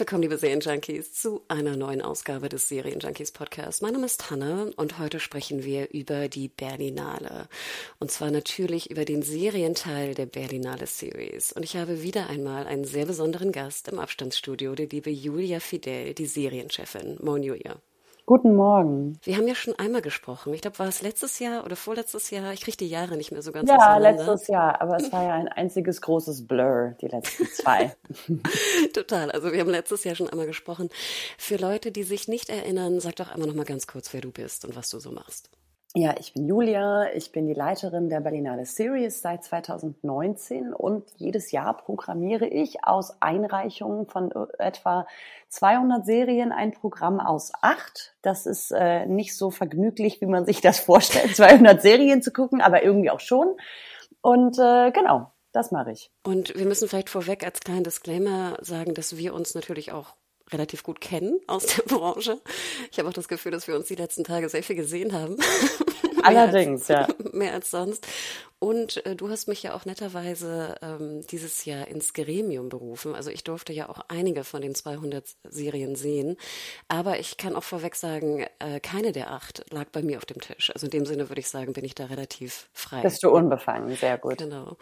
Willkommen, liebe Serienjunkies, zu einer neuen Ausgabe des Serienjunkies Podcast. Mein Name ist Hanna und heute sprechen wir über die Berlinale. Und zwar natürlich über den Serienteil der Berlinale Series. Und ich habe wieder einmal einen sehr besonderen Gast im Abstandsstudio, die liebe Julia Fidel, die Serienchefin. Moin, Julia. Guten Morgen. Wir haben ja schon einmal gesprochen. Ich glaube, war es letztes Jahr oder vorletztes Jahr? Ich kriege die Jahre nicht mehr so ganz Ja, letztes Jahr. Aber es war ja ein einziges großes Blur, die letzten zwei. Total. Also wir haben letztes Jahr schon einmal gesprochen. Für Leute, die sich nicht erinnern, sag doch einmal noch mal ganz kurz, wer du bist und was du so machst. Ja, ich bin Julia, ich bin die Leiterin der Berlinale Series seit 2019 und jedes Jahr programmiere ich aus Einreichungen von etwa 200 Serien ein Programm aus acht. Das ist äh, nicht so vergnüglich, wie man sich das vorstellt, 200 Serien zu gucken, aber irgendwie auch schon. Und äh, genau, das mache ich. Und wir müssen vielleicht vorweg als kleinen Disclaimer sagen, dass wir uns natürlich auch relativ gut kennen aus der Branche. Ich habe auch das Gefühl, dass wir uns die letzten Tage sehr viel gesehen haben. Allerdings, mehr als, ja. Mehr als sonst. Und äh, du hast mich ja auch netterweise ähm, dieses Jahr ins Gremium berufen. Also ich durfte ja auch einige von den 200 Serien sehen. Aber ich kann auch vorweg sagen, äh, keine der acht lag bei mir auf dem Tisch. Also in dem Sinne würde ich sagen, bin ich da relativ frei. Bist du unbefangen, sehr gut. Genau.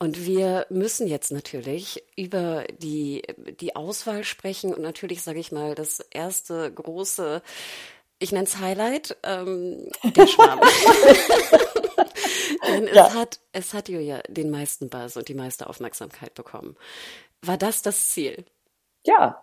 Und wir müssen jetzt natürlich über die, die Auswahl sprechen und natürlich, sage ich mal, das erste große ich nenne es Highlight, ähm, der Schwarm. Denn ja. es hat, es hat Julia den meisten Buzz und die meiste Aufmerksamkeit bekommen. War das das Ziel? Ja,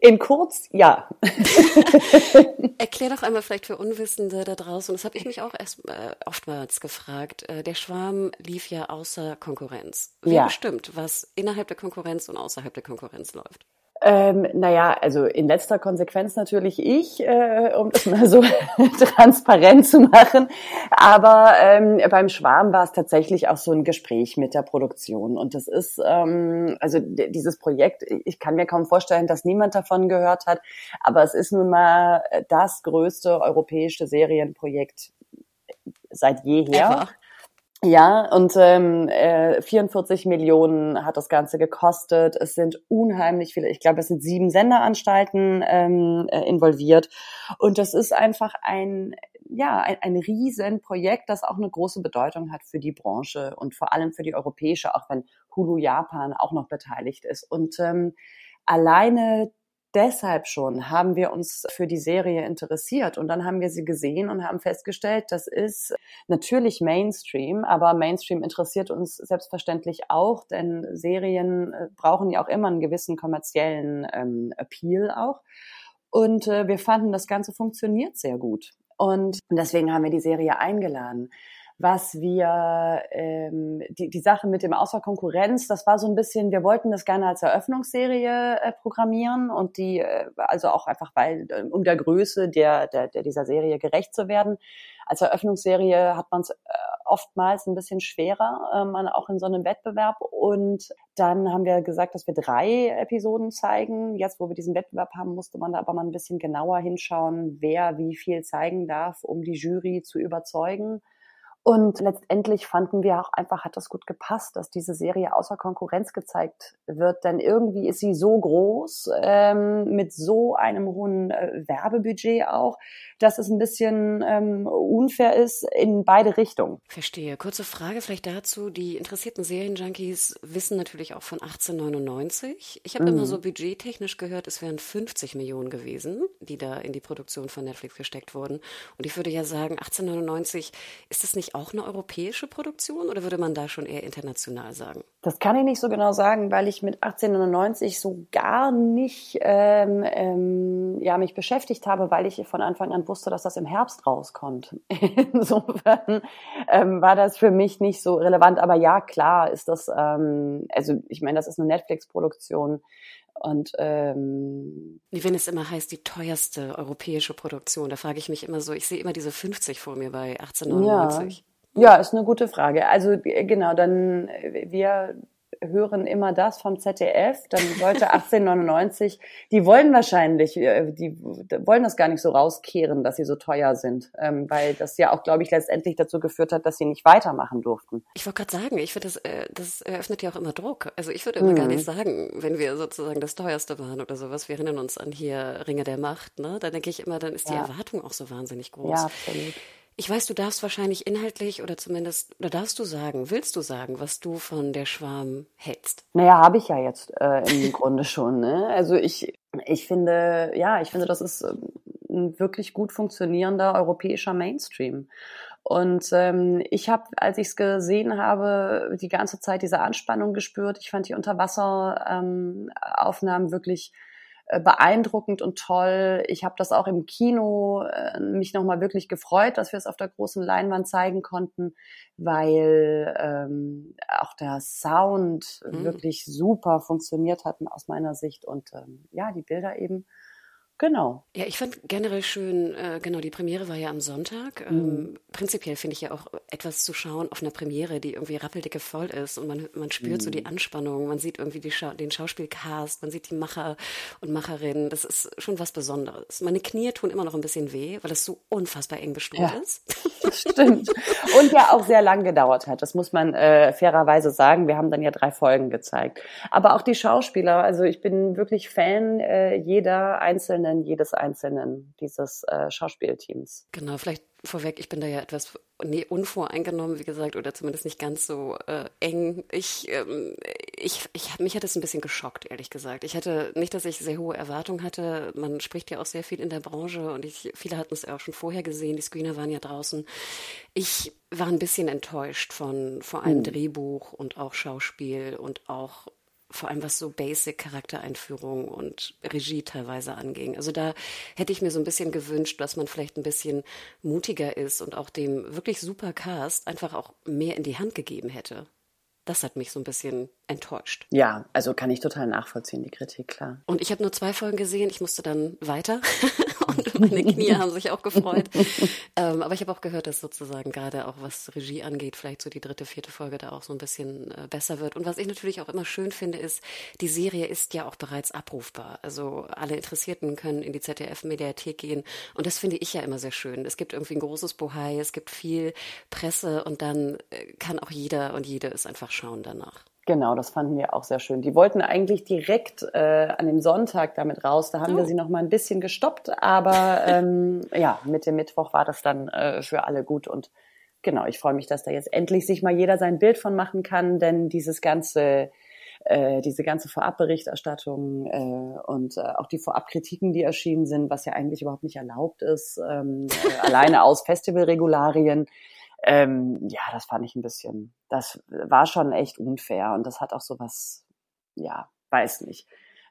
in kurz, ja. Erklär doch einmal vielleicht für Unwissende da draußen, das habe ich mich auch erst äh, oftmals gefragt. Äh, der Schwarm lief ja außer Konkurrenz. Wer ja. bestimmt, was innerhalb der Konkurrenz und außerhalb der Konkurrenz läuft? Ähm, naja, also in letzter Konsequenz natürlich ich, äh, um das mal so transparent zu machen. Aber ähm, beim Schwarm war es tatsächlich auch so ein Gespräch mit der Produktion. Und das ist, ähm, also dieses Projekt, ich kann mir kaum vorstellen, dass niemand davon gehört hat. Aber es ist nun mal das größte europäische Serienprojekt seit jeher. Ever. Ja, und ähm, äh, 44 Millionen hat das Ganze gekostet. Es sind unheimlich viele, ich glaube, es sind sieben Senderanstalten ähm, äh, involviert. Und das ist einfach ein, ja, ein, ein Riesenprojekt, das auch eine große Bedeutung hat für die Branche und vor allem für die europäische, auch wenn Hulu Japan auch noch beteiligt ist. Und ähm, alleine deshalb schon haben wir uns für die Serie interessiert und dann haben wir sie gesehen und haben festgestellt, das ist natürlich Mainstream, aber Mainstream interessiert uns selbstverständlich auch, denn Serien äh, brauchen ja auch immer einen gewissen kommerziellen ähm, Appeal auch. Und äh, wir fanden, das Ganze funktioniert sehr gut. Und deswegen haben wir die Serie eingeladen was wir, ähm, die, die Sache mit dem Außer Konkurrenz, das war so ein bisschen, wir wollten das gerne als Eröffnungsserie äh, programmieren und die, äh, also auch einfach, weil, äh, um der Größe der, der, der dieser Serie gerecht zu werden. Als Eröffnungsserie hat man es äh, oftmals ein bisschen schwerer, ähm, auch in so einem Wettbewerb. Und dann haben wir gesagt, dass wir drei Episoden zeigen. Jetzt, wo wir diesen Wettbewerb haben, musste man da aber mal ein bisschen genauer hinschauen, wer wie viel zeigen darf, um die Jury zu überzeugen. Und letztendlich fanden wir auch einfach, hat das gut gepasst, dass diese Serie außer Konkurrenz gezeigt wird. Denn irgendwie ist sie so groß, ähm, mit so einem hohen äh, Werbebudget auch, dass es ein bisschen ähm, unfair ist in beide Richtungen. Verstehe. Kurze Frage vielleicht dazu. Die interessierten Serienjunkies wissen natürlich auch von 1899. Ich habe mhm. immer so budgettechnisch gehört, es wären 50 Millionen gewesen, die da in die Produktion von Netflix gesteckt wurden. Und ich würde ja sagen, 1899 ist das nicht auch eine europäische Produktion oder würde man da schon eher international sagen? Das kann ich nicht so genau sagen, weil ich mit 1899 so gar nicht ähm, ähm, ja, mich beschäftigt habe, weil ich von Anfang an wusste, dass das im Herbst rauskommt. Insofern ähm, war das für mich nicht so relevant. Aber ja, klar ist das, ähm, also ich meine, das ist eine Netflix-Produktion. Und ähm, wenn es immer heißt, die teuerste europäische Produktion, da frage ich mich immer so, ich sehe immer diese 50 vor mir bei 1899. Ja, ja ist eine gute Frage. Also genau, dann wir hören immer das vom ZDF, dann sollte 1899, die wollen wahrscheinlich, äh, die wollen das gar nicht so rauskehren, dass sie so teuer sind, ähm, weil das ja auch, glaube ich, letztendlich dazu geführt hat, dass sie nicht weitermachen durften. Ich wollte gerade sagen, ich finde, das, äh, das eröffnet ja auch immer Druck. Also ich würde immer mhm. gar nicht sagen, wenn wir sozusagen das teuerste waren oder sowas, wir erinnern uns an hier Ringe der Macht, ne? Da denke ich immer, dann ist die ja. Erwartung auch so wahnsinnig groß. Ja, absolut. Ich weiß, du darfst wahrscheinlich inhaltlich oder zumindest, oder darfst du sagen, willst du sagen, was du von der Schwarm hältst? Naja, habe ich ja jetzt äh, im Grunde schon. Ne? Also ich, ich finde, ja, ich finde, das ist ähm, ein wirklich gut funktionierender europäischer Mainstream. Und ähm, ich habe, als ich es gesehen habe, die ganze Zeit diese Anspannung gespürt. Ich fand die Unterwasseraufnahmen ähm, wirklich äh, beeindruckend und toll. Ich habe das auch im Kino äh, mich nochmal wirklich gefreut, dass wir es auf der großen Leinwand zeigen konnten, weil ähm, auch der Sound mhm. wirklich super funktioniert hat aus meiner Sicht und ähm, ja, die Bilder eben Genau. Ja, ich fand generell schön, äh, genau, die Premiere war ja am Sonntag. Ähm, mhm. Prinzipiell finde ich ja auch etwas zu schauen auf einer Premiere, die irgendwie rappeldicke voll ist und man, man spürt mhm. so die mhm. Anspannung, man sieht irgendwie Scha den Schauspielcast, man sieht die Macher und Macherinnen. Das ist schon was Besonderes. Meine Knie tun immer noch ein bisschen weh, weil es so unfassbar eng bestuhlt ja, ist. Das stimmt. Und ja auch sehr lang gedauert hat. Das muss man äh, fairerweise sagen. Wir haben dann ja drei Folgen gezeigt. Aber auch die Schauspieler, also ich bin wirklich Fan äh, jeder einzelnen Einzelnen, jedes Einzelnen dieses äh, Schauspielteams. Genau, vielleicht vorweg, ich bin da ja etwas nee, unvoreingenommen, wie gesagt, oder zumindest nicht ganz so äh, eng. Ich, ähm, ich, ich, mich hat es ein bisschen geschockt, ehrlich gesagt. Ich hatte nicht, dass ich sehr hohe Erwartungen hatte. Man spricht ja auch sehr viel in der Branche und ich, viele hatten es auch schon vorher gesehen. Die Screener waren ja draußen. Ich war ein bisschen enttäuscht von vor allem hm. Drehbuch und auch Schauspiel und auch vor allem was so Basic-Charaktereinführung und Regie teilweise anging. Also da hätte ich mir so ein bisschen gewünscht, dass man vielleicht ein bisschen mutiger ist und auch dem wirklich super Cast einfach auch mehr in die Hand gegeben hätte. Das hat mich so ein bisschen enttäuscht. Ja, also kann ich total nachvollziehen, die Kritik, klar. Und ich habe nur zwei Folgen gesehen, ich musste dann weiter und meine Knie haben sich auch gefreut. ähm, aber ich habe auch gehört, dass sozusagen gerade auch was Regie angeht, vielleicht so die dritte, vierte Folge da auch so ein bisschen äh, besser wird. Und was ich natürlich auch immer schön finde, ist, die Serie ist ja auch bereits abrufbar. Also alle Interessierten können in die ZDF-Mediathek gehen. Und das finde ich ja immer sehr schön. Es gibt irgendwie ein großes Bohai, es gibt viel Presse und dann äh, kann auch jeder und jede es einfach schauen danach. Genau, das fanden wir auch sehr schön. Die wollten eigentlich direkt äh, an dem Sonntag damit raus. Da haben oh. wir sie noch mal ein bisschen gestoppt, aber ähm, ja, mit dem Mittwoch war das dann äh, für alle gut und genau, ich freue mich, dass da jetzt endlich sich mal jeder sein Bild von machen kann, denn dieses ganze äh, diese ganze Vorabberichterstattung äh, und äh, auch die Vorabkritiken, die erschienen sind, was ja eigentlich überhaupt nicht erlaubt ist, ähm, äh, alleine aus Festivalregularien, ähm, ja, das fand ich ein bisschen, das war schon echt unfair und das hat auch so was, ja, weiß nicht.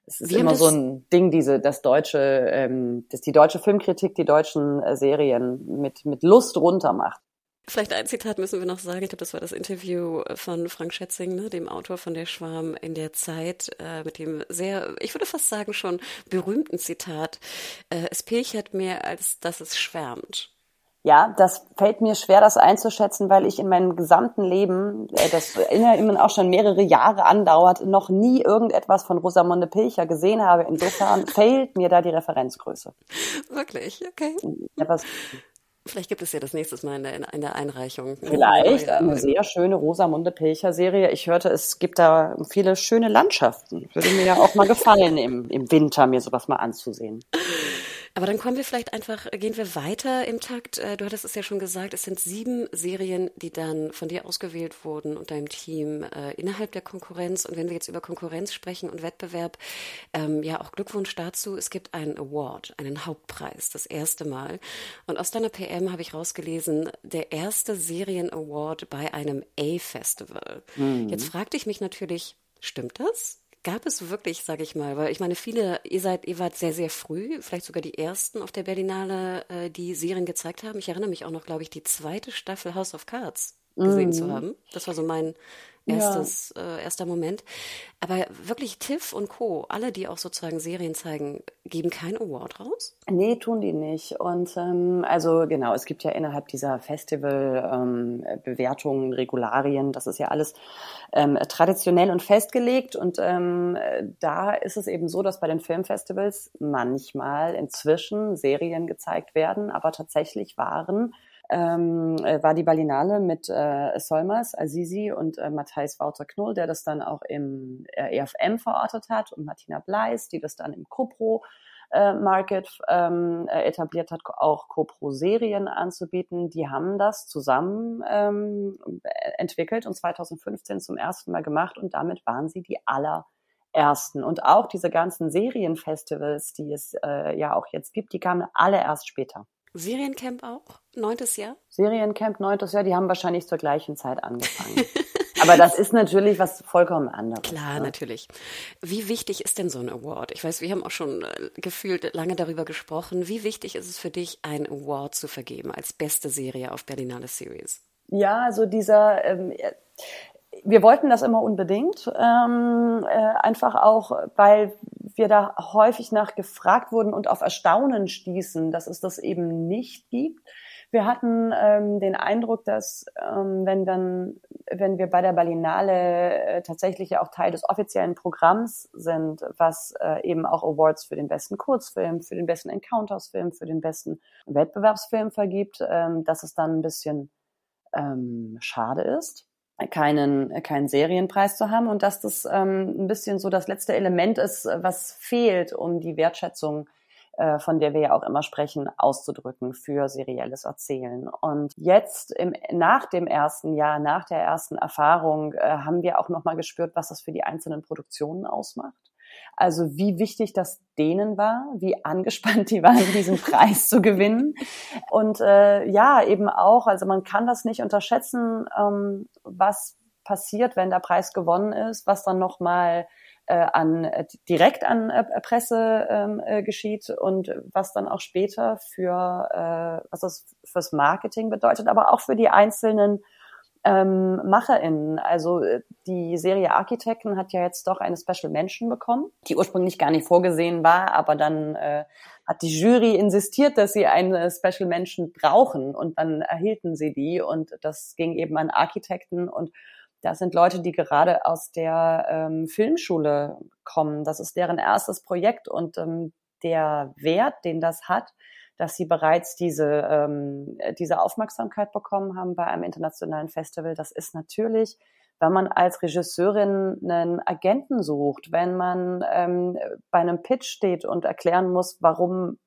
Es ist Wir immer so ein Ding, diese, das deutsche, ähm, dass die deutsche Filmkritik die deutschen äh, Serien mit, mit Lust runtermacht. Vielleicht ein Zitat müssen wir noch sagen. Ich glaube, das war das Interview von Frank Schätzing, ne, dem Autor von Der Schwarm in der Zeit, äh, mit dem sehr, ich würde fast sagen, schon berühmten Zitat. Äh, es pilchert mehr, als dass es schwärmt. Ja, das fällt mir schwer, das einzuschätzen, weil ich in meinem gesamten Leben, äh, das immer auch schon mehrere Jahre andauert, noch nie irgendetwas von Rosamunde Pilcher gesehen habe. Insofern fehlt mir da die Referenzgröße. Wirklich? Okay. Ja, was, Vielleicht gibt es ja das nächste Mal in der, in der Einreichung. Vielleicht eine sehr schöne Rosamunde Pilcher Serie. Ich hörte, es gibt da viele schöne Landschaften. Würde mir ja auch mal gefallen, im, im Winter mir sowas mal anzusehen. Aber dann kommen wir vielleicht einfach, gehen wir weiter im Takt. Äh, du hattest es ja schon gesagt, es sind sieben Serien, die dann von dir ausgewählt wurden und deinem Team äh, innerhalb der Konkurrenz. Und wenn wir jetzt über Konkurrenz sprechen und Wettbewerb, ähm, ja auch Glückwunsch dazu. Es gibt einen Award, einen Hauptpreis, das erste Mal. Und aus deiner PM habe ich rausgelesen, der erste Serien-Award bei einem A-Festival. Mhm. Jetzt fragte ich mich natürlich, stimmt das? Gab es wirklich, sage ich mal, weil ich meine, viele, ihr seid, ihr wart sehr, sehr früh, vielleicht sogar die ersten auf der Berlinale, äh, die Serien gezeigt haben. Ich erinnere mich auch noch, glaube ich, die zweite Staffel House of Cards gesehen mhm. zu haben. Das war so mein erstes, ja. äh, erster Moment. Aber wirklich Tiff und Co., alle, die auch sozusagen Serien zeigen, geben keinen Award raus? Nee, tun die nicht. Und ähm, also genau, es gibt ja innerhalb dieser Festival-Bewertungen, ähm, Regularien, das ist ja alles ähm, traditionell und festgelegt. Und ähm, da ist es eben so, dass bei den Filmfestivals manchmal inzwischen Serien gezeigt werden, aber tatsächlich waren ähm, äh, war die Berlinale mit äh, Solmers, Azizi und äh, Matthijs Wouter Knoll, der das dann auch im äh, EFM verortet hat und Martina Bleis, die das dann im CoPro äh, Market ähm, äh, etabliert hat, auch CoPro-Serien anzubieten. Die haben das zusammen ähm, entwickelt und 2015 zum ersten Mal gemacht und damit waren sie die allerersten. Und auch diese ganzen Serienfestivals, die es äh, ja auch jetzt gibt, die kamen alle erst später. Seriencamp auch? Neuntes Jahr? Seriencamp, neuntes Jahr, die haben wahrscheinlich zur gleichen Zeit angefangen. Aber das ist natürlich was vollkommen anderes. Klar, ne? natürlich. Wie wichtig ist denn so ein Award? Ich weiß, wir haben auch schon äh, gefühlt lange darüber gesprochen. Wie wichtig ist es für dich, einen Award zu vergeben als beste Serie auf Berlinale Series? Ja, also dieser, ähm, wir wollten das immer unbedingt, ähm, äh, einfach auch, weil wir da häufig nach gefragt wurden und auf Erstaunen stießen, dass es das eben nicht gibt. Wir hatten ähm, den Eindruck, dass ähm, wenn dann, wenn wir bei der Berlinale äh, tatsächlich ja auch Teil des offiziellen Programms sind, was äh, eben auch Awards für den besten Kurzfilm, für den besten Encounters-Film, für den besten Wettbewerbsfilm vergibt, ähm, dass es dann ein bisschen ähm, schade ist keinen, keinen Serienpreis zu haben und dass das ähm, ein bisschen so das letzte Element ist, was fehlt, um die Wertschätzung, äh, von der wir ja auch immer sprechen, auszudrücken für serielles Erzählen. Und jetzt im, nach dem ersten Jahr, nach der ersten Erfahrung, äh, haben wir auch nochmal gespürt, was das für die einzelnen Produktionen ausmacht. Also wie wichtig das denen war, wie angespannt die waren, diesen Preis zu gewinnen. Und äh, ja, eben auch, also man kann das nicht unterschätzen, ähm, was passiert, wenn der Preis gewonnen ist, was dann nochmal äh, an direkt an äh, Presse ähm, äh, geschieht und was dann auch später für äh, was das fürs Marketing bedeutet, aber auch für die einzelnen ähm, MacherInnen. Also äh, die Serie Architekten hat ja jetzt doch eine Special Mention bekommen, die ursprünglich gar nicht vorgesehen war, aber dann äh, hat die Jury insistiert, dass sie eine Special Mention brauchen und dann erhielten sie die und das ging eben an Architekten und das sind Leute, die gerade aus der ähm, Filmschule kommen. Das ist deren erstes Projekt und ähm, der Wert, den das hat, dass sie bereits diese, ähm, diese Aufmerksamkeit bekommen haben bei einem internationalen Festival. Das ist natürlich, wenn man als Regisseurin einen Agenten sucht, wenn man ähm, bei einem Pitch steht und erklären muss, warum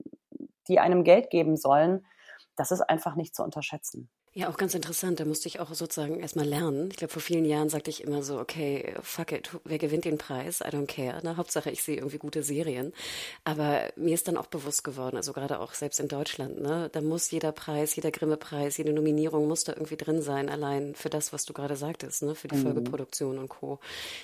die einem Geld geben sollen, das ist einfach nicht zu unterschätzen. Ja, auch ganz interessant. Da musste ich auch sozusagen erstmal lernen. Ich glaube, vor vielen Jahren sagte ich immer so, okay, fuck it, wer gewinnt den Preis? I don't care. Na, Hauptsache, ich sehe irgendwie gute Serien. Aber mir ist dann auch bewusst geworden, also gerade auch selbst in Deutschland, ne, da muss jeder Preis, jeder Grimme-Preis, jede Nominierung muss da irgendwie drin sein, allein für das, was du gerade sagtest, ne, für die mhm. Folgeproduktion und Co.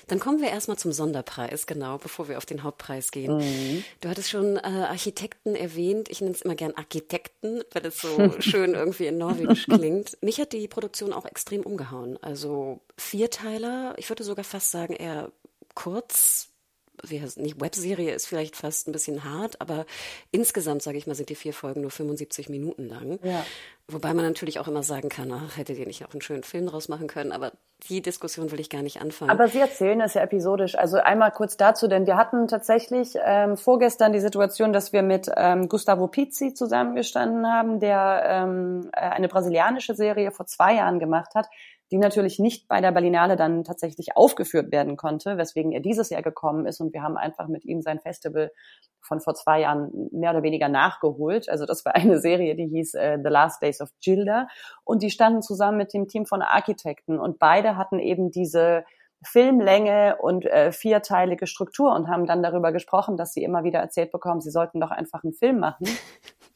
Dann kommen wir erstmal zum Sonderpreis, genau, bevor wir auf den Hauptpreis gehen. Mhm. Du hattest schon äh, Architekten erwähnt. Ich nenne es immer gern Architekten, weil es so schön irgendwie in Norwegisch klingt unbedingt. Mich hat die Produktion auch extrem umgehauen. Also Vierteiler, ich würde sogar fast sagen eher kurz, wie heißt, nicht Webserie ist vielleicht fast ein bisschen hart, aber insgesamt, sage ich mal, sind die vier Folgen nur 75 Minuten lang. Ja. Wobei man natürlich auch immer sagen kann, ach, hättet ihr nicht auch einen schönen Film draus machen können, aber die Diskussion will ich gar nicht anfangen. Aber Sie erzählen das ja episodisch. Also einmal kurz dazu, denn wir hatten tatsächlich ähm, vorgestern die Situation, dass wir mit ähm, Gustavo Pizzi zusammengestanden haben, der ähm, äh, eine brasilianische Serie vor zwei Jahren gemacht hat, die natürlich nicht bei der Berlinale dann tatsächlich aufgeführt werden konnte, weswegen er dieses Jahr gekommen ist und wir haben einfach mit ihm sein Festival von vor zwei Jahren mehr oder weniger nachgeholt. Also das war eine Serie, die hieß äh, The Last Days of Gilda und die standen zusammen mit dem Team von Architekten und beide hatten eben diese Filmlänge und äh, vierteilige Struktur und haben dann darüber gesprochen, dass sie immer wieder erzählt bekommen, sie sollten doch einfach einen Film machen.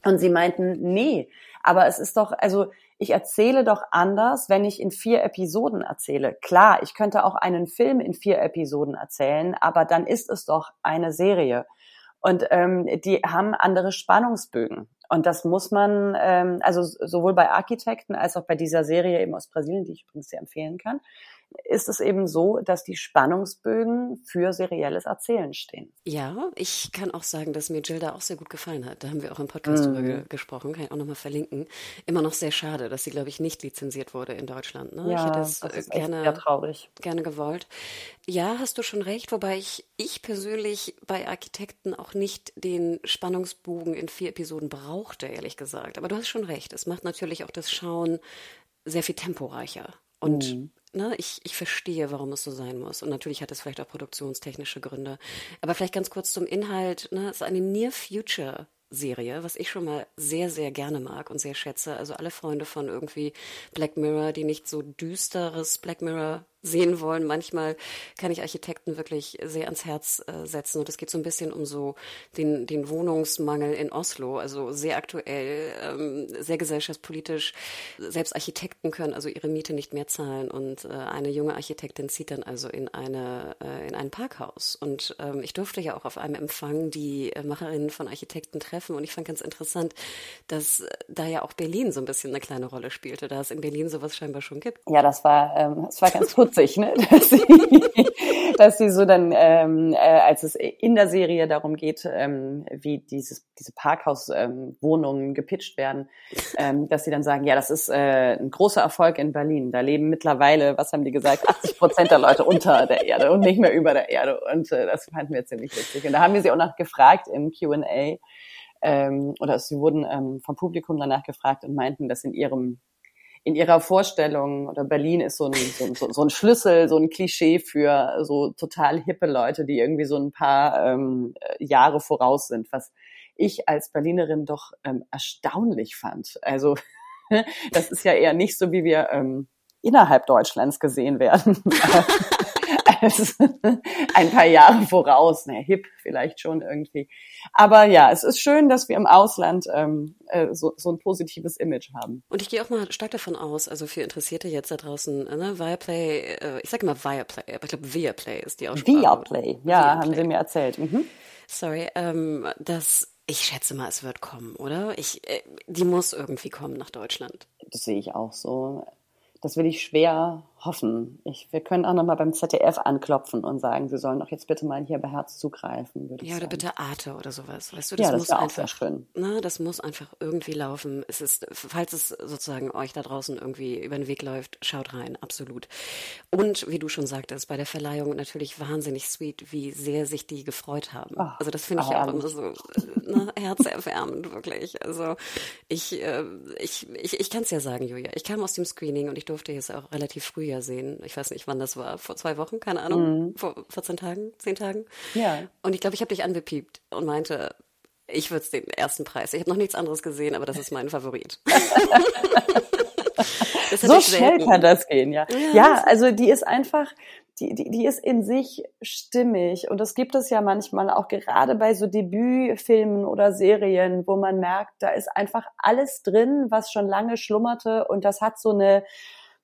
Und sie meinten, nee, aber es ist doch, also ich erzähle doch anders, wenn ich in vier Episoden erzähle. Klar, ich könnte auch einen Film in vier Episoden erzählen, aber dann ist es doch eine Serie. Und ähm, die haben andere Spannungsbögen. Und das muss man, ähm, also sowohl bei Architekten als auch bei dieser Serie eben aus Brasilien, die ich übrigens sehr empfehlen kann, ist es eben so, dass die Spannungsbögen für serielles Erzählen stehen. Ja, ich kann auch sagen, dass mir Gilda auch sehr gut gefallen hat. Da haben wir auch im Podcast mm. drüber ge gesprochen, kann ich auch nochmal verlinken. Immer noch sehr schade, dass sie, glaube ich, nicht lizenziert wurde in Deutschland. Ne? Ja, ich hätte es das gerne, sehr traurig. gerne gewollt. Ja, hast du schon recht, wobei ich, ich persönlich bei Architekten auch nicht den Spannungsbogen in vier Episoden brauchte, ehrlich gesagt. Aber du hast schon recht. Es macht natürlich auch das Schauen sehr viel temporeicher. Und mm ne, ich, ich verstehe, warum es so sein muss. Und natürlich hat es vielleicht auch produktionstechnische Gründe. Aber vielleicht ganz kurz zum Inhalt. Ne, es ist eine Near Future Serie, was ich schon mal sehr, sehr gerne mag und sehr schätze. Also alle Freunde von irgendwie Black Mirror, die nicht so düsteres Black Mirror sehen wollen. Manchmal kann ich Architekten wirklich sehr ans Herz äh, setzen. Und es geht so ein bisschen um so den, den Wohnungsmangel in Oslo, also sehr aktuell, ähm, sehr gesellschaftspolitisch. Selbst Architekten können also ihre Miete nicht mehr zahlen. Und äh, eine junge Architektin zieht dann also in, eine, äh, in ein Parkhaus. Und ähm, ich durfte ja auch auf einem Empfang die äh, Macherinnen von Architekten treffen. Und ich fand ganz interessant, dass äh, da ja auch Berlin so ein bisschen eine kleine Rolle spielte, da es in Berlin sowas scheinbar schon gibt. Ja, das war, ähm, das war ganz gut witzig, ne? dass, sie, dass sie so dann, ähm, äh, als es in der Serie darum geht, ähm, wie dieses, diese Parkhauswohnungen ähm, gepitcht werden, ähm, dass sie dann sagen, ja, das ist äh, ein großer Erfolg in Berlin. Da leben mittlerweile, was haben die gesagt, 80 Prozent der Leute unter der Erde und nicht mehr über der Erde. Und äh, das fanden wir ziemlich witzig. Und da haben wir sie auch noch gefragt im Q&A, ähm, oder sie wurden ähm, vom Publikum danach gefragt und meinten, dass in ihrem in ihrer Vorstellung oder Berlin ist so ein, so, so ein Schlüssel, so ein Klischee für so total hippe Leute, die irgendwie so ein paar ähm, Jahre voraus sind, was ich als Berlinerin doch ähm, erstaunlich fand. Also das ist ja eher nicht so, wie wir ähm, innerhalb Deutschlands gesehen werden. als ein paar Jahre voraus. Ne, hip vielleicht schon irgendwie. Aber ja, es ist schön, dass wir im Ausland ähm, äh, so, so ein positives Image haben. Und ich gehe auch mal stark davon aus, also für Interessierte jetzt da draußen, ne, Viaplay, äh, ich sage immer Viaplay, aber ich glaube Viaplay ist die Aussprache. Viaplay, ja, Viaplay. haben sie mir erzählt. Mhm. Sorry, ähm, dass ich schätze mal, es wird kommen, oder? Ich, äh, die muss irgendwie kommen nach Deutschland. Das sehe ich auch so. Das will ich schwer hoffen. Ich, wir können auch noch mal beim ZDF anklopfen und sagen, sie sollen doch jetzt bitte mal hier bei Herz zugreifen. Ja, oder bitte Arte oder sowas. Weißt du, das, ja, das muss einfach, auch schön. Ne, das muss einfach irgendwie laufen. Es ist, falls es sozusagen euch da draußen irgendwie über den Weg läuft, schaut rein, absolut. Und wie du schon sagtest, bei der Verleihung natürlich wahnsinnig sweet, wie sehr sich die gefreut haben. Ach, also das finde ich ja auch immer so ne, herzerwärmend, wirklich. Also ich, äh, ich, ich, ich kann es ja sagen, Julia. Ich kam aus dem Screening und ich durfte jetzt auch relativ früh ja sehen. Ich weiß nicht, wann das war. Vor zwei Wochen, keine Ahnung. Mhm. Vor 14 Tagen, 10 Tagen. Ja. Und ich glaube, ich habe dich angepiept und meinte, ich würde es den ersten Preis. Ich habe noch nichts anderes gesehen, aber das ist mein Favorit. so schnell kann das gehen, ja. Ja, ja also die ist einfach, die, die, die ist in sich stimmig. Und das gibt es ja manchmal auch gerade bei so Debütfilmen oder Serien, wo man merkt, da ist einfach alles drin, was schon lange schlummerte und das hat so eine,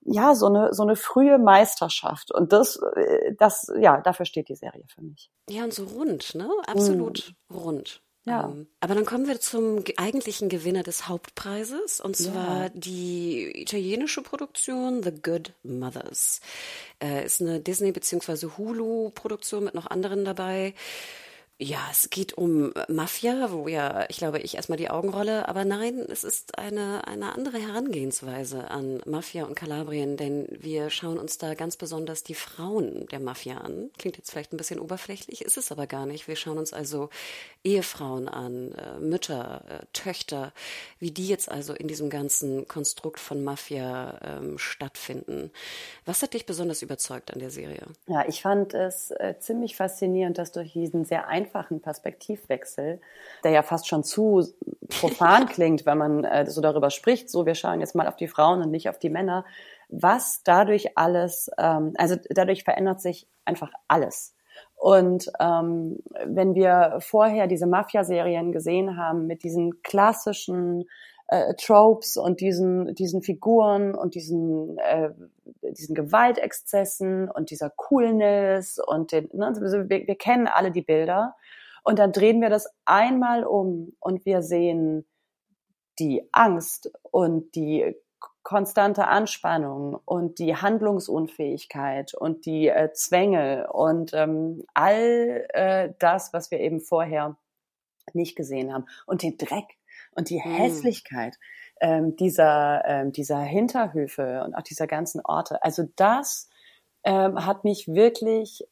ja, so eine, so eine frühe Meisterschaft. Und das, äh, das, ja, dafür steht die Serie für mich. Ja, und so rund, ne? Absolut mm. rund. Ja. Ähm, aber dann kommen wir zum eigentlichen Gewinner des Hauptpreises, und zwar ja. die italienische Produktion The Good Mothers. Äh, ist eine Disney- bzw. Hulu-Produktion mit noch anderen dabei. Ja, es geht um Mafia, wo ja, ich glaube, ich erstmal die Augen rolle, aber nein, es ist eine, eine andere Herangehensweise an Mafia und Kalabrien, denn wir schauen uns da ganz besonders die Frauen der Mafia an. Klingt jetzt vielleicht ein bisschen oberflächlich, ist es aber gar nicht. Wir schauen uns also Ehefrauen an, äh, Mütter, äh, Töchter, wie die jetzt also in diesem ganzen Konstrukt von Mafia ähm, stattfinden. Was hat dich besonders überzeugt an der Serie? Ja, ich fand es äh, ziemlich faszinierend, dass durch diesen sehr einfachen Perspektivwechsel, der ja fast schon zu profan klingt, wenn man äh, so darüber spricht, so wir schauen jetzt mal auf die Frauen und nicht auf die Männer, was dadurch alles, ähm, also dadurch verändert sich einfach alles. Und ähm, wenn wir vorher diese Mafia-Serien gesehen haben mit diesen klassischen äh, Tropes und diesen, diesen Figuren und diesen, äh, diesen Gewaltexzessen und dieser Coolness und den, ne, also wir, wir kennen alle die Bilder. Und dann drehen wir das einmal um und wir sehen die Angst und die konstante Anspannung und die Handlungsunfähigkeit und die äh, Zwänge und ähm, all äh, das, was wir eben vorher nicht gesehen haben und den Dreck und die mhm. Hässlichkeit ähm, dieser ähm, dieser Hinterhöfe und auch dieser ganzen Orte. Also das ähm, hat mich wirklich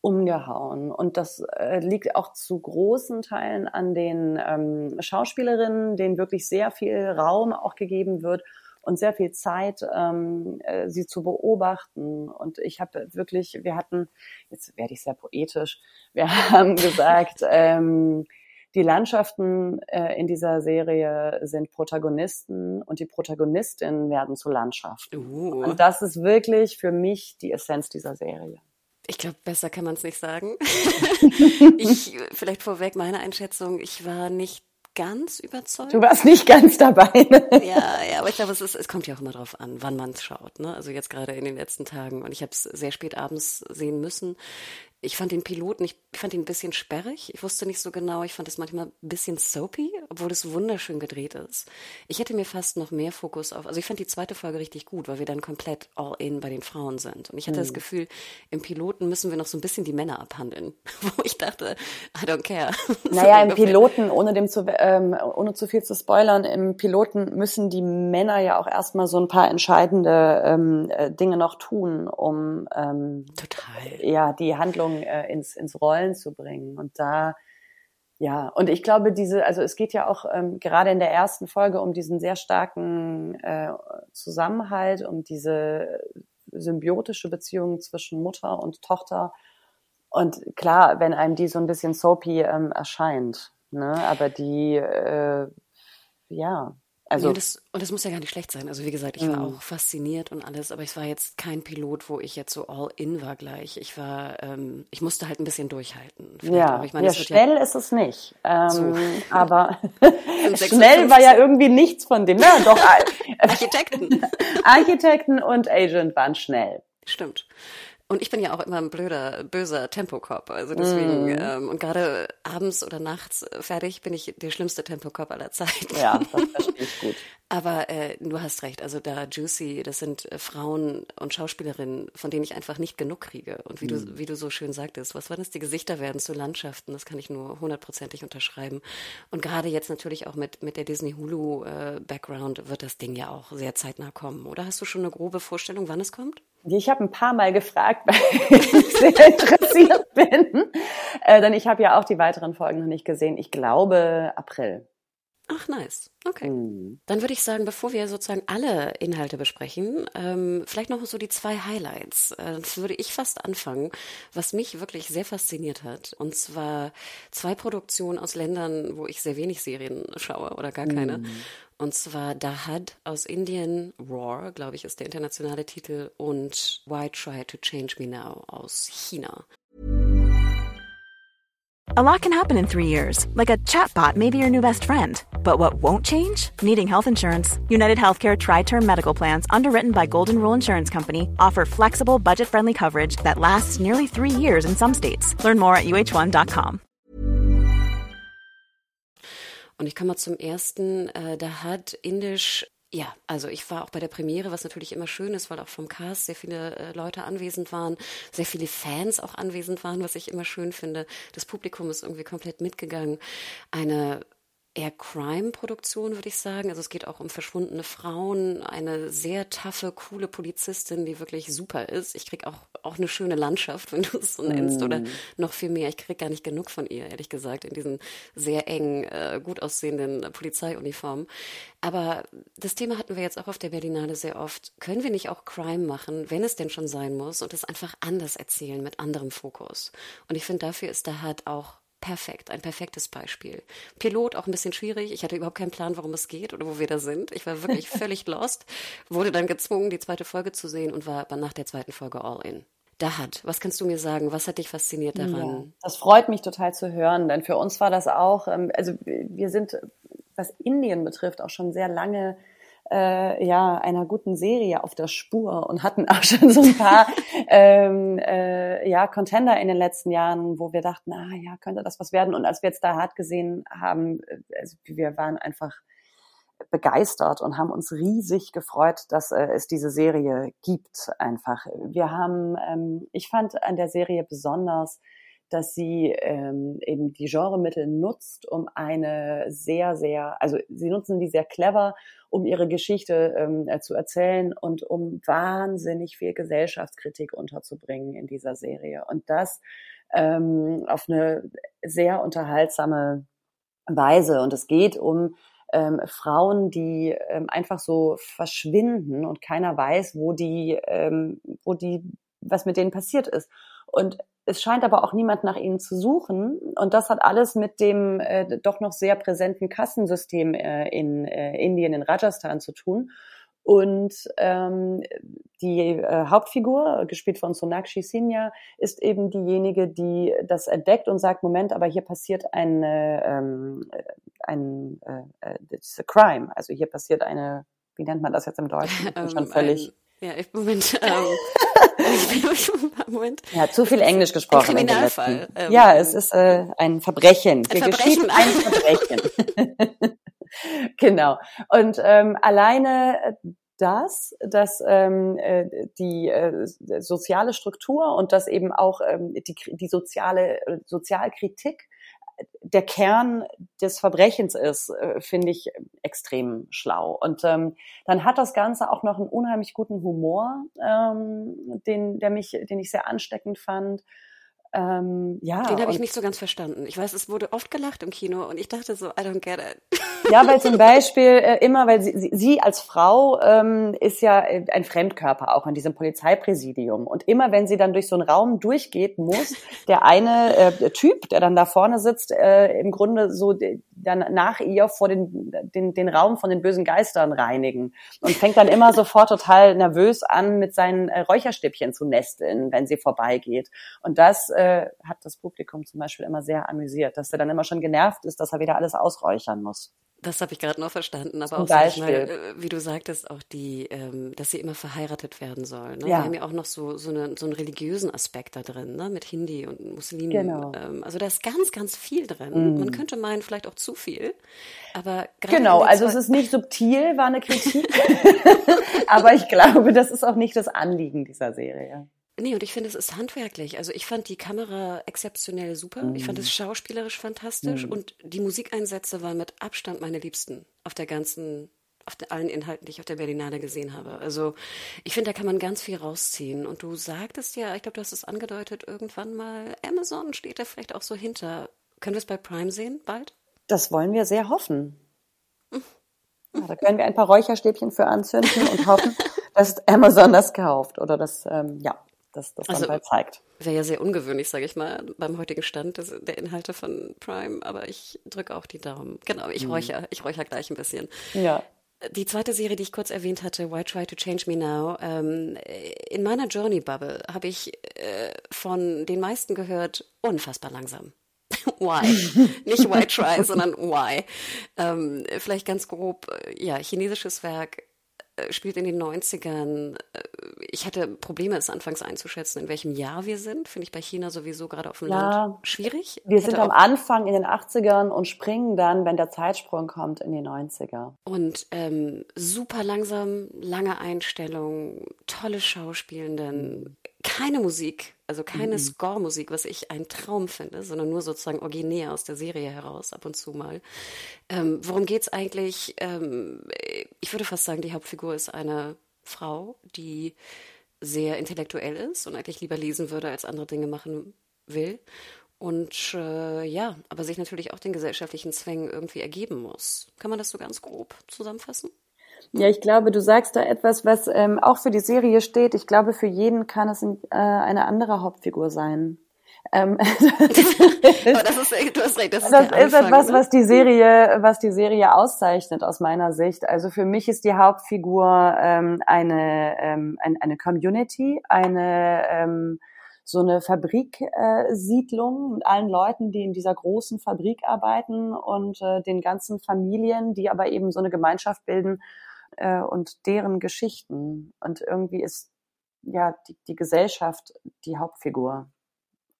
umgehauen. Und das äh, liegt auch zu großen Teilen an den ähm, Schauspielerinnen, denen wirklich sehr viel Raum auch gegeben wird und sehr viel Zeit, ähm, äh, sie zu beobachten. Und ich habe wirklich, wir hatten, jetzt werde ich sehr poetisch, wir haben gesagt, ähm, die Landschaften äh, in dieser Serie sind Protagonisten und die Protagonistinnen werden zu Landschaft. Uh. Und das ist wirklich für mich die Essenz dieser Serie. Ich glaube, besser kann man es nicht sagen. ich, vielleicht vorweg meine Einschätzung, ich war nicht ganz überzeugt. Du warst nicht ganz dabei. Ne? Ja, ja, aber ich glaube, es, ist, es kommt ja auch immer drauf an, wann man es schaut. Ne? Also jetzt gerade in den letzten Tagen. Und ich habe es sehr spät abends sehen müssen. Ich fand den Piloten, ich fand ihn ein bisschen sperrig. Ich wusste nicht so genau. Ich fand es manchmal ein bisschen soapy, obwohl es wunderschön gedreht ist. Ich hätte mir fast noch mehr Fokus auf, also ich fand die zweite Folge richtig gut, weil wir dann komplett all in bei den Frauen sind. Und ich hatte hm. das Gefühl, im Piloten müssen wir noch so ein bisschen die Männer abhandeln, wo ich dachte, I don't care. Naja, im Piloten, ohne dem zu, ähm, ohne zu viel zu spoilern, im Piloten müssen die Männer ja auch erstmal so ein paar entscheidende ähm, äh, Dinge noch tun, um ähm, total ja die Handlung Handlung äh, ins, ins Rollen zu bringen. Und da, ja, und ich glaube, diese, also es geht ja auch ähm, gerade in der ersten Folge um diesen sehr starken äh, Zusammenhalt, um diese symbiotische Beziehung zwischen Mutter und Tochter. Und klar, wenn einem die so ein bisschen soapy ähm, erscheint, ne, aber die, äh, ja, also nee, das, und das muss ja gar nicht schlecht sein. Also wie gesagt, ich war auch fasziniert und alles, aber ich war jetzt kein Pilot, wo ich jetzt so all in war gleich. Ich war, ähm, ich musste halt ein bisschen bisschen Ja, ich meine, ja schnell ja, ist es nicht. Ähm, so. Aber schnell war ja irgendwie nichts von dem. Ja, doch. Architekten. Architekten und Agent waren schnell. Stimmt. Und ich bin ja auch immer ein blöder, böser Tempokop. Also deswegen, mm. ähm, und gerade abends oder nachts fertig bin ich der schlimmste Tempokop aller Zeiten. Ja, das verstehe ich gut. Aber äh, du hast recht, also da Juicy, das sind äh, Frauen und Schauspielerinnen, von denen ich einfach nicht genug kriege. Und wie mm. du, wie du so schön sagtest, was waren das? Die Gesichter werden zu Landschaften, das kann ich nur hundertprozentig unterschreiben. Und gerade jetzt natürlich auch mit, mit der Disney Hulu äh, Background wird das Ding ja auch sehr zeitnah kommen. Oder hast du schon eine grobe Vorstellung, wann es kommt? Ich habe ein paar Mal gefragt, weil ich sehr interessiert bin. Äh, denn ich habe ja auch die weiteren Folgen noch nicht gesehen. Ich glaube April. Ach, nice. Okay. Mhm. Dann würde ich sagen, bevor wir sozusagen alle Inhalte besprechen, ähm, vielleicht noch so die zwei Highlights. Äh, das würde ich fast anfangen, was mich wirklich sehr fasziniert hat. Und zwar zwei Produktionen aus Ländern, wo ich sehr wenig Serien schaue oder gar keine. Mhm. Und zwar Dahad aus Indien, Roar, glaube ich, ist der internationale Titel, und Why Try to Change Me Now aus China. A lot can happen in three years, like a chatbot may be your new best friend. But what won't change? Needing health insurance. United Healthcare Tri Term Medical Plans, underwritten by Golden Rule Insurance Company, offer flexible, budget friendly coverage that lasts nearly three years in some states. Learn more at uh1.com. Und ich komme mal zum ersten. Äh, da hat Indisch Ja, also ich war auch bei der Premiere, was natürlich immer schön ist, weil auch vom Cast sehr viele äh, Leute anwesend waren, sehr viele Fans auch anwesend waren, was ich immer schön finde. Das Publikum ist irgendwie komplett mitgegangen. Eine eher Crime-Produktion, würde ich sagen. Also es geht auch um verschwundene Frauen, eine sehr taffe, coole Polizistin, die wirklich super ist. Ich krieg auch, auch eine schöne Landschaft, wenn du es so nennst, mm. oder noch viel mehr. Ich krieg gar nicht genug von ihr, ehrlich gesagt, in diesen sehr engen, äh, gut aussehenden Polizeiuniformen. Aber das Thema hatten wir jetzt auch auf der Berlinale sehr oft. Können wir nicht auch Crime machen, wenn es denn schon sein muss, und es einfach anders erzählen, mit anderem Fokus? Und ich finde, dafür ist da halt auch perfekt, ein perfektes Beispiel. Pilot auch ein bisschen schwierig. Ich hatte überhaupt keinen Plan, worum es geht oder wo wir da sind. Ich war wirklich völlig lost, wurde dann gezwungen, die zweite Folge zu sehen und war nach der zweiten Folge all in. Da hat, was kannst du mir sagen? Was hat dich fasziniert daran? Ja, das freut mich total zu hören, denn für uns war das auch, ähm, also wir sind, was Indien betrifft, auch schon sehr lange äh, ja einer guten Serie auf der Spur und hatten auch schon so ein paar ähm, äh, ja Contender in den letzten Jahren, wo wir dachten, ah ja, könnte das was werden. Und als wir jetzt da hart gesehen haben, äh, also wir waren einfach begeistert und haben uns riesig gefreut, dass äh, es diese Serie gibt. Einfach. Wir haben, ähm, ich fand an der Serie besonders dass sie ähm, eben die Genremittel nutzt, um eine sehr, sehr, also sie nutzen die sehr clever, um ihre Geschichte ähm, äh, zu erzählen und um wahnsinnig viel Gesellschaftskritik unterzubringen in dieser Serie. Und das ähm, auf eine sehr unterhaltsame Weise. Und es geht um ähm, Frauen, die ähm, einfach so verschwinden und keiner weiß, wo die, ähm, wo die, was mit denen passiert ist. Und es scheint aber auch niemand nach ihnen zu suchen. Und das hat alles mit dem äh, doch noch sehr präsenten Kassensystem äh, in äh, Indien, in Rajasthan zu tun. Und ähm, die äh, Hauptfigur, gespielt von Sonakshi Sinha, ist eben diejenige, die das entdeckt und sagt, Moment, aber hier passiert ein, äh, ähm, ein äh, it's a crime. Also hier passiert eine, wie nennt man das jetzt im Deutschen? Ich bin schon ähm, völlig... Ein, ja, ich, Moment, ähm, Moment. Ja, zu viel Englisch gesprochen. Ein Kriminalfall. Ähm, ja, es ist äh, ein Verbrechen. Ein Verbrechen. ein Verbrechen. genau. Und ähm, alleine das, dass ähm, äh, die äh, soziale Struktur und dass eben auch ähm, die, die soziale Sozialkritik der Kern des Verbrechens ist, äh, finde ich extrem schlau. Und ähm, dann hat das Ganze auch noch einen unheimlich guten Humor, ähm, den, der mich, den ich sehr ansteckend fand. Ähm, ja, Den habe ich nicht so ganz verstanden. Ich weiß, es wurde oft gelacht im Kino und ich dachte so, I don't get it. Ja, weil zum Beispiel äh, immer, weil sie, sie, sie als Frau ähm, ist ja äh, ein Fremdkörper auch in diesem Polizeipräsidium. Und immer wenn sie dann durch so einen Raum durchgeht, muss der eine äh, Typ, der dann da vorne sitzt, äh, im Grunde so dann nach ihr vor den, den, den Raum von den bösen Geistern reinigen. Und fängt dann immer sofort total nervös an, mit seinen äh, Räucherstäbchen zu nesteln, wenn sie vorbeigeht. Und das äh, hat das Publikum zum Beispiel immer sehr amüsiert, dass er dann immer schon genervt ist, dass er wieder alles ausräuchern muss. Das habe ich gerade noch verstanden, aber Zum auch mal, äh, wie du sagtest, auch die, ähm, dass sie immer verheiratet werden soll. Ne? Ja. Wir haben ja auch noch so so, eine, so einen religiösen Aspekt da drin, ne? mit Hindi und Muslimen. Genau. Ähm, also da ist ganz, ganz viel drin. Mm. Man könnte meinen, vielleicht auch zu viel. Aber genau, also es ist nicht subtil, war eine Kritik, aber ich glaube, das ist auch nicht das Anliegen dieser Serie. Nee, und ich finde, es ist handwerklich. Also ich fand die Kamera exzeptionell super. Mm. Ich fand es mhm. schauspielerisch fantastisch mm. und die Musikeinsätze waren mit Abstand meine Liebsten auf der ganzen, auf den, allen Inhalten, die ich auf der Berlinale gesehen habe. Also ich finde, da kann man ganz viel rausziehen. Und du sagtest ja, ich glaube, du hast es angedeutet, irgendwann mal, Amazon steht da vielleicht auch so hinter. Können wir es bei Prime sehen bald? Das wollen wir sehr hoffen. Hm. Ja, da können wir ein paar Räucherstäbchen für anzünden und hoffen, dass Amazon das kauft oder das, ähm, ja, das, das also, dann zeigt. Wäre ja sehr ungewöhnlich, sage ich mal, beim heutigen Stand des, der Inhalte von Prime, aber ich drücke auch die Daumen. Genau, ich mhm. räuchere, ich räuchere gleich ein bisschen. Ja. Die zweite Serie, die ich kurz erwähnt hatte, Why Try to Change Me Now, ähm, in meiner Journey Bubble habe ich äh, von den meisten gehört, unfassbar langsam. why? Nicht why try, sondern why. Ähm, vielleicht ganz grob, ja, chinesisches Werk, äh, spielt in den 90ern. Äh, ich hatte Probleme, es anfangs einzuschätzen, in welchem Jahr wir sind. Finde ich bei China sowieso gerade auf dem ja, Land schwierig. Wir Hätte sind am Anfang in den 80ern und springen dann, wenn der Zeitsprung kommt, in die 90er. Und ähm, super langsam, lange Einstellungen, tolle Schauspielenden, keine Musik, also keine mhm. Score-Musik, was ich ein Traum finde, sondern nur sozusagen originär aus der Serie heraus, ab und zu mal. Ähm, worum geht's eigentlich? Ähm, ich würde fast sagen, die Hauptfigur ist eine Frau, die sehr intellektuell ist und eigentlich lieber lesen würde, als andere Dinge machen will. Und äh, ja, aber sich natürlich auch den gesellschaftlichen Zwängen irgendwie ergeben muss. Kann man das so ganz grob zusammenfassen? Ja, ich glaube, du sagst da etwas, was ähm, auch für die Serie steht. Ich glaube, für jeden kann es äh, eine andere Hauptfigur sein. Ähm, Aber das ist, du hast recht, das ist, das ist etwas, ne? was die Serie, was die Serie auszeichnet aus meiner Sicht. Also für mich ist die Hauptfigur ähm, eine ähm, ein, eine Community, eine ähm, so eine Fabriksiedlung äh, mit allen Leuten, die in dieser großen Fabrik arbeiten und äh, den ganzen Familien, die aber eben so eine Gemeinschaft bilden äh, und deren Geschichten. Und irgendwie ist ja die, die Gesellschaft die Hauptfigur.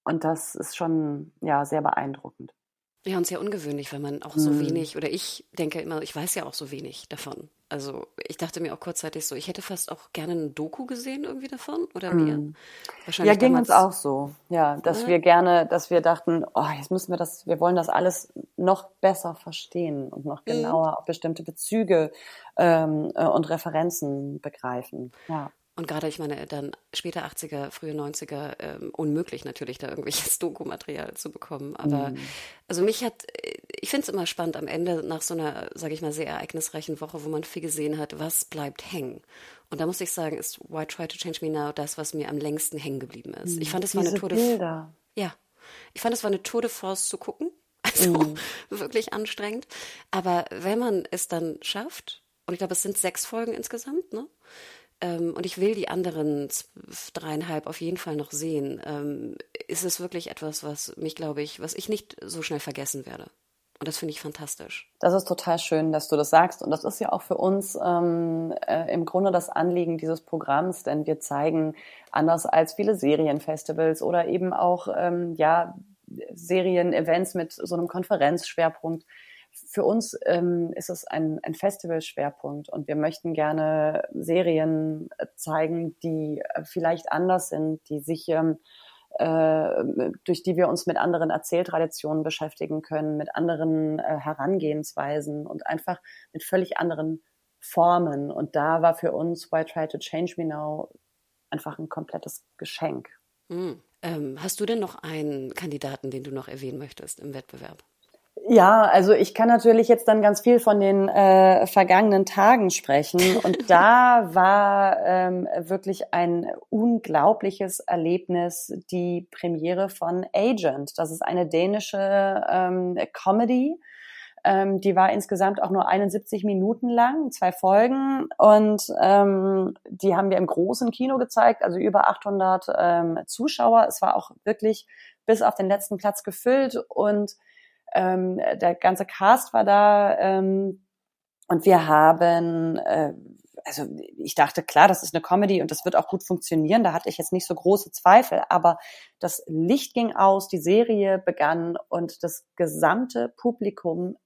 Und das ist schon ja sehr beeindruckend. Ja, und sehr ungewöhnlich, weil man auch so hm. wenig, oder ich denke immer, ich weiß ja auch so wenig davon. Also ich dachte mir auch kurzzeitig so, ich hätte fast auch gerne ein Doku gesehen irgendwie davon oder mehr. Hm. Wahrscheinlich ja, ging uns auch so. Ja, dass ja. wir gerne, dass wir dachten, oh, jetzt müssen wir das, wir wollen das alles noch besser verstehen und noch hm. genauer mhm. bestimmte Bezüge ähm, äh, und Referenzen begreifen. Ja. Und gerade, ich meine, dann später 80er, frühe 90er, ähm, unmöglich natürlich, da irgendwelches Dokumaterial zu bekommen. Aber mhm. also mich hat, ich finde es immer spannend am Ende nach so einer, sage ich mal, sehr ereignisreichen Woche, wo man viel gesehen hat, was bleibt hängen. Und da muss ich sagen, ist Why Try to Change Me Now das, was mir am längsten hängen geblieben ist. Ich fand, es war eine Tour de Ja. Ich fand, es war eine Tour de Force zu gucken. Also mhm. wirklich anstrengend. Aber wenn man es dann schafft, und ich glaube, es sind sechs Folgen insgesamt, ne? Ähm, und ich will die anderen dreieinhalb auf jeden Fall noch sehen, ähm, ist es wirklich etwas, was mich, glaube ich, was ich nicht so schnell vergessen werde. Und das finde ich fantastisch. Das ist total schön, dass du das sagst. Und das ist ja auch für uns ähm, äh, im Grunde das Anliegen dieses Programms, denn wir zeigen anders als viele Serienfestivals oder eben auch ähm, ja Serien-Events mit so einem Konferenzschwerpunkt für uns ähm, ist es ein, ein Festival-Schwerpunkt und wir möchten gerne Serien zeigen, die äh, vielleicht anders sind, die sich ähm, äh, durch die wir uns mit anderen Erzähltraditionen beschäftigen können, mit anderen äh, Herangehensweisen und einfach mit völlig anderen Formen. Und da war für uns Why Try to Change Me Now einfach ein komplettes Geschenk. Hm. Ähm, hast du denn noch einen Kandidaten, den du noch erwähnen möchtest im Wettbewerb? Ja, also ich kann natürlich jetzt dann ganz viel von den äh, vergangenen Tagen sprechen. Und da war ähm, wirklich ein unglaubliches Erlebnis die Premiere von Agent. Das ist eine dänische ähm, Comedy. Ähm, die war insgesamt auch nur 71 Minuten lang, zwei Folgen. Und ähm, die haben wir im großen Kino gezeigt, also über 800 ähm, Zuschauer. Es war auch wirklich bis auf den letzten Platz gefüllt und ähm, der ganze Cast war da ähm, und wir haben, äh, also ich dachte, klar, das ist eine Comedy und das wird auch gut funktionieren. Da hatte ich jetzt nicht so große Zweifel, aber das Licht ging aus, die Serie begann und das gesamte Publikum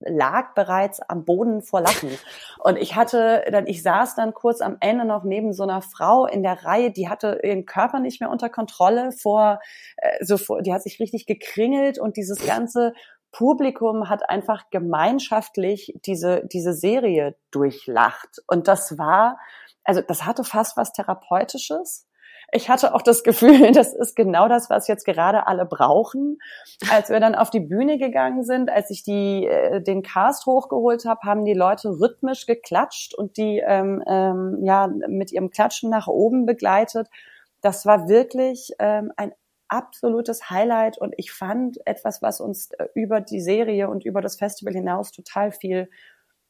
lag bereits am Boden vor Lachen. Und ich hatte dann, ich saß dann kurz am Ende noch neben so einer Frau in der Reihe, die hatte ihren Körper nicht mehr unter Kontrolle vor, äh, so vor, die hat sich richtig gekringelt und dieses ganze Publikum hat einfach gemeinschaftlich diese, diese Serie durchlacht. Und das war, also das hatte fast was Therapeutisches ich hatte auch das Gefühl, das ist genau das, was jetzt gerade alle brauchen. Als wir dann auf die Bühne gegangen sind, als ich die, äh, den Cast hochgeholt habe, haben die Leute rhythmisch geklatscht und die ähm, ähm, ja mit ihrem Klatschen nach oben begleitet. Das war wirklich ähm, ein absolutes Highlight und ich fand etwas, was uns äh, über die Serie und über das Festival hinaus total viel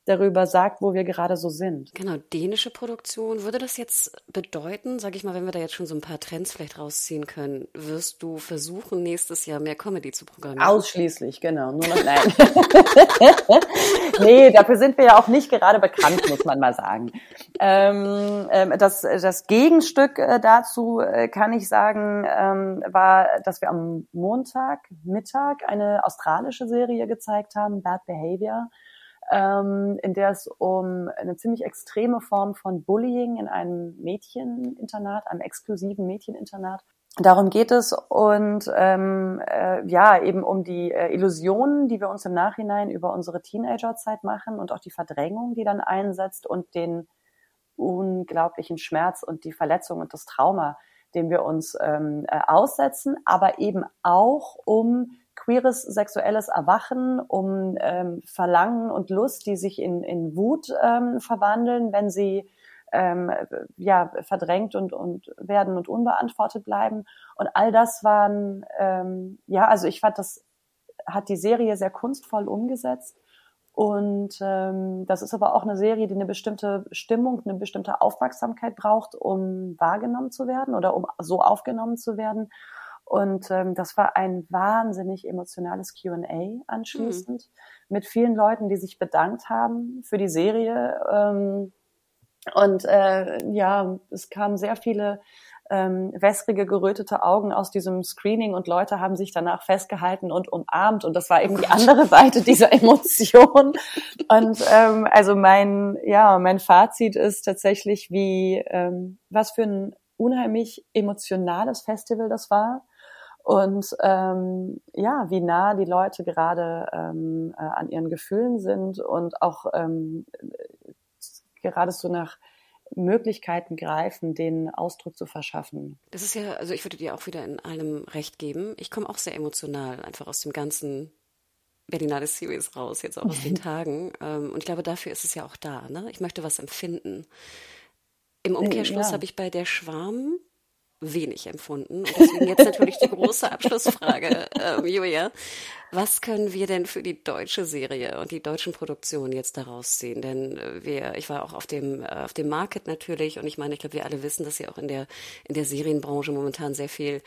darüber sagt, wo wir gerade so sind. Genau, dänische Produktion. Würde das jetzt bedeuten, sage ich mal, wenn wir da jetzt schon so ein paar Trends vielleicht rausziehen können, wirst du versuchen, nächstes Jahr mehr Comedy zu programmieren? Ausschließlich, genau. Nur noch nein. nee, dafür sind wir ja auch nicht gerade bekannt, muss man mal sagen. Ähm, ähm, das, das Gegenstück äh, dazu, äh, kann ich sagen, ähm, war, dass wir am Montag Mittag eine australische Serie gezeigt haben, Bad Behavior ähm, in der es um eine ziemlich extreme Form von Bullying in einem Mädcheninternat, einem exklusiven Mädcheninternat. Darum geht es und ähm, äh, ja eben um die äh, Illusionen, die wir uns im Nachhinein über unsere Teenagerzeit machen und auch die Verdrängung, die dann einsetzt und den unglaublichen Schmerz und die Verletzung und das Trauma, dem wir uns ähm, äh, aussetzen, aber eben auch um queeres sexuelles Erwachen, um ähm, Verlangen und Lust, die sich in, in Wut ähm, verwandeln, wenn sie ähm, ja verdrängt und, und werden und unbeantwortet bleiben. Und all das waren ähm, ja, also ich fand, das hat die Serie sehr kunstvoll umgesetzt. Und ähm, das ist aber auch eine Serie, die eine bestimmte Stimmung, eine bestimmte Aufmerksamkeit braucht, um wahrgenommen zu werden oder um so aufgenommen zu werden. Und ähm, das war ein wahnsinnig emotionales QA anschließend mhm. mit vielen Leuten, die sich bedankt haben für die Serie. Ähm, und äh, ja, es kamen sehr viele ähm, wässrige, gerötete Augen aus diesem Screening und Leute haben sich danach festgehalten und umarmt und das war eben die andere Seite dieser Emotion. Und ähm, also mein, ja, mein Fazit ist tatsächlich, wie ähm, was für ein unheimlich emotionales Festival das war und ähm, ja, wie nah die Leute gerade ähm, äh, an ihren Gefühlen sind und auch ähm, gerade so nach Möglichkeiten greifen, den Ausdruck zu verschaffen. Das ist ja, also ich würde dir auch wieder in allem recht geben. Ich komme auch sehr emotional einfach aus dem ganzen Berlinale Series raus, jetzt auch aus den Tagen. Ähm, und ich glaube, dafür ist es ja auch da. Ne? Ich möchte was empfinden. Im Umkehrschluss ja. habe ich bei der Schwarm wenig empfunden. Und deswegen jetzt natürlich die große Abschlussfrage, ähm, Julia. Was können wir denn für die deutsche Serie und die deutschen Produktionen jetzt daraus ziehen? Denn äh, wir, ich war auch auf dem, äh, auf dem Market natürlich und ich meine, ich glaube, wir alle wissen, dass ja auch in der, in der Serienbranche momentan sehr viel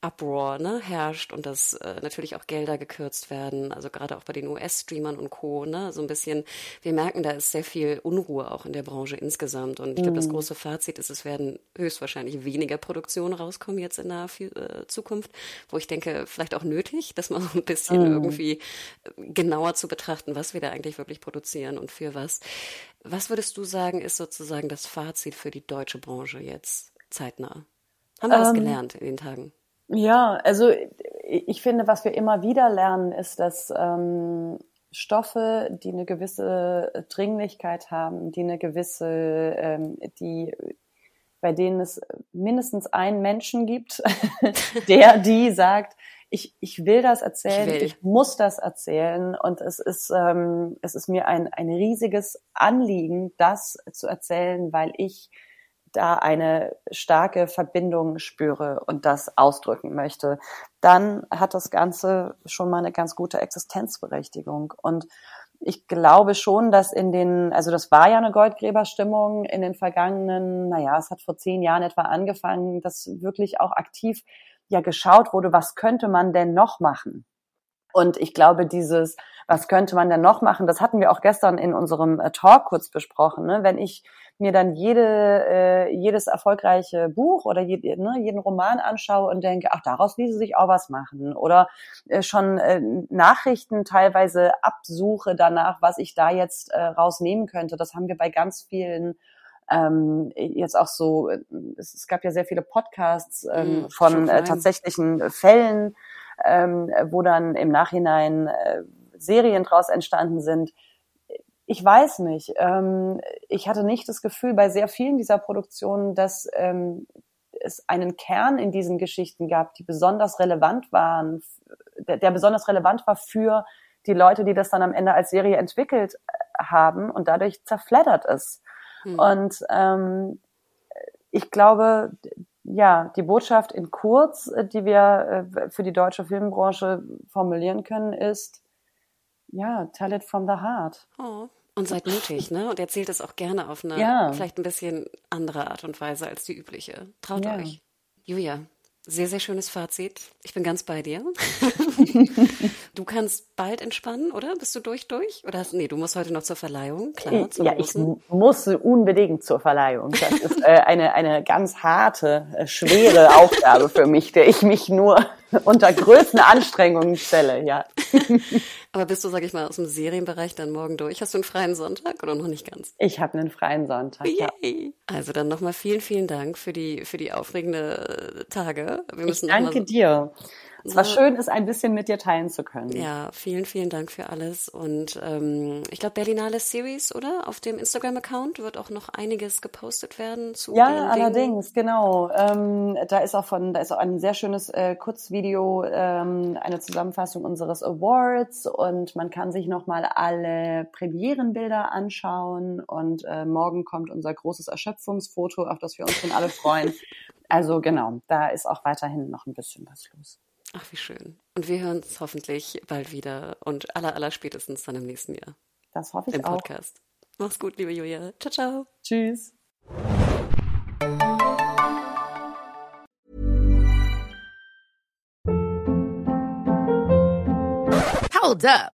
Uproar ne, herrscht und dass äh, natürlich auch Gelder gekürzt werden, also gerade auch bei den US-Streamern und Co. Ne, so ein bisschen, wir merken, da ist sehr viel Unruhe auch in der Branche insgesamt. Und ich glaube, das mhm. große Fazit ist, es werden höchstwahrscheinlich weniger Produktionen rauskommen jetzt in der äh, Zukunft, wo ich denke, vielleicht auch nötig, dass man so ein bisschen mhm. irgendwie äh, genauer zu betrachten, was wir da eigentlich wirklich produzieren und für was. Was würdest du sagen, ist sozusagen das Fazit für die deutsche Branche jetzt zeitnah? Haben wir ähm, was gelernt in den Tagen? Ja, also ich finde, was wir immer wieder lernen, ist, dass ähm, Stoffe, die eine gewisse Dringlichkeit haben, die eine gewisse, ähm, die bei denen es mindestens einen Menschen gibt, der die sagt, ich, ich will das erzählen, ich, will. ich muss das erzählen und es ist, ähm, es ist mir ein, ein riesiges Anliegen, das zu erzählen, weil ich da eine starke Verbindung spüre und das ausdrücken möchte, dann hat das Ganze schon mal eine ganz gute Existenzberechtigung. Und ich glaube schon, dass in den, also das war ja eine Goldgräberstimmung in den vergangenen, naja, es hat vor zehn Jahren etwa angefangen, dass wirklich auch aktiv ja geschaut wurde, was könnte man denn noch machen? Und ich glaube, dieses, was könnte man denn noch machen, das hatten wir auch gestern in unserem äh, Talk kurz besprochen. Ne? Wenn ich mir dann jede, äh, jedes erfolgreiche Buch oder je, ne, jeden Roman anschaue und denke, ach, daraus ließe sich auch was machen. Oder äh, schon äh, Nachrichten teilweise absuche danach, was ich da jetzt äh, rausnehmen könnte. Das haben wir bei ganz vielen ähm, jetzt auch so, es, es gab ja sehr viele Podcasts ähm, mm, von äh, tatsächlichen Fällen, ähm, wo dann im Nachhinein äh, Serien draus entstanden sind ich weiß nicht. Ähm, ich hatte nicht das Gefühl bei sehr vielen dieser Produktionen, dass ähm, es einen Kern in diesen Geschichten gab, die besonders relevant waren, der, der besonders relevant war für die Leute, die das dann am Ende als Serie entwickelt äh, haben und dadurch zerfleddert es. Hm. Und ähm, ich glaube, ja, die Botschaft in kurz, äh, die wir äh, für die deutsche Filmbranche formulieren können, ist, ja, tell it from the heart. Oh. Und seid mutig, ne? Und erzählt es auch gerne auf eine Ja. vielleicht ein bisschen andere Art und Weise als die übliche. Traut Ja. euch. Julia, sehr, sehr schönes Fazit. Ich bin ganz bei dir. du kannst bald entspannen, oder? Bist du durch, durch? Oder hast, nee, du musst heute noch zur Verleihung, klar, Ja, ich großen. mu- muss unbedingt zur Verleihung. Das ist äh, eine, eine ganz harte, äh, schwere Aufgabe für mich, der ich mich nur unter größten Anstrengungen stelle, ja. Aber bist du, sag ich mal, aus dem Serienbereich dann morgen durch? Hast du einen freien Sonntag oder noch nicht ganz? Ich habe einen freien Sonntag. Ja. Yay. Also dann nochmal vielen, vielen Dank für die, für die aufregende Tage. Wir Ich müssen mal danke so- dir. Es war schön, es ein bisschen mit dir teilen zu können. Ja, vielen, vielen Dank für alles. Und ähm, ich glaube, Berlinale Series, oder? Auf dem Instagram-Account wird auch noch einiges gepostet werden zu Ja, den Dingen. allerdings, genau. Ähm, da ist auch von, da ist auch ein sehr schönes äh, Kurzvideo, ähm, eine Zusammenfassung unseres Awards und man kann sich nochmal alle Premierenbilder anschauen und äh, morgen kommt unser großes Erschöpfungsfoto, auf das wir uns schon alle freuen. Also genau, da ist auch weiterhin noch ein bisschen was los. Ach, wie schön. Und wir hören uns hoffentlich bald wieder und aller, aller spätestens dann im nächsten Jahr Das hoffe ich im auch. Podcast. Mach's gut, liebe Julia. Ciao, ciao. Tschüss. Hold up.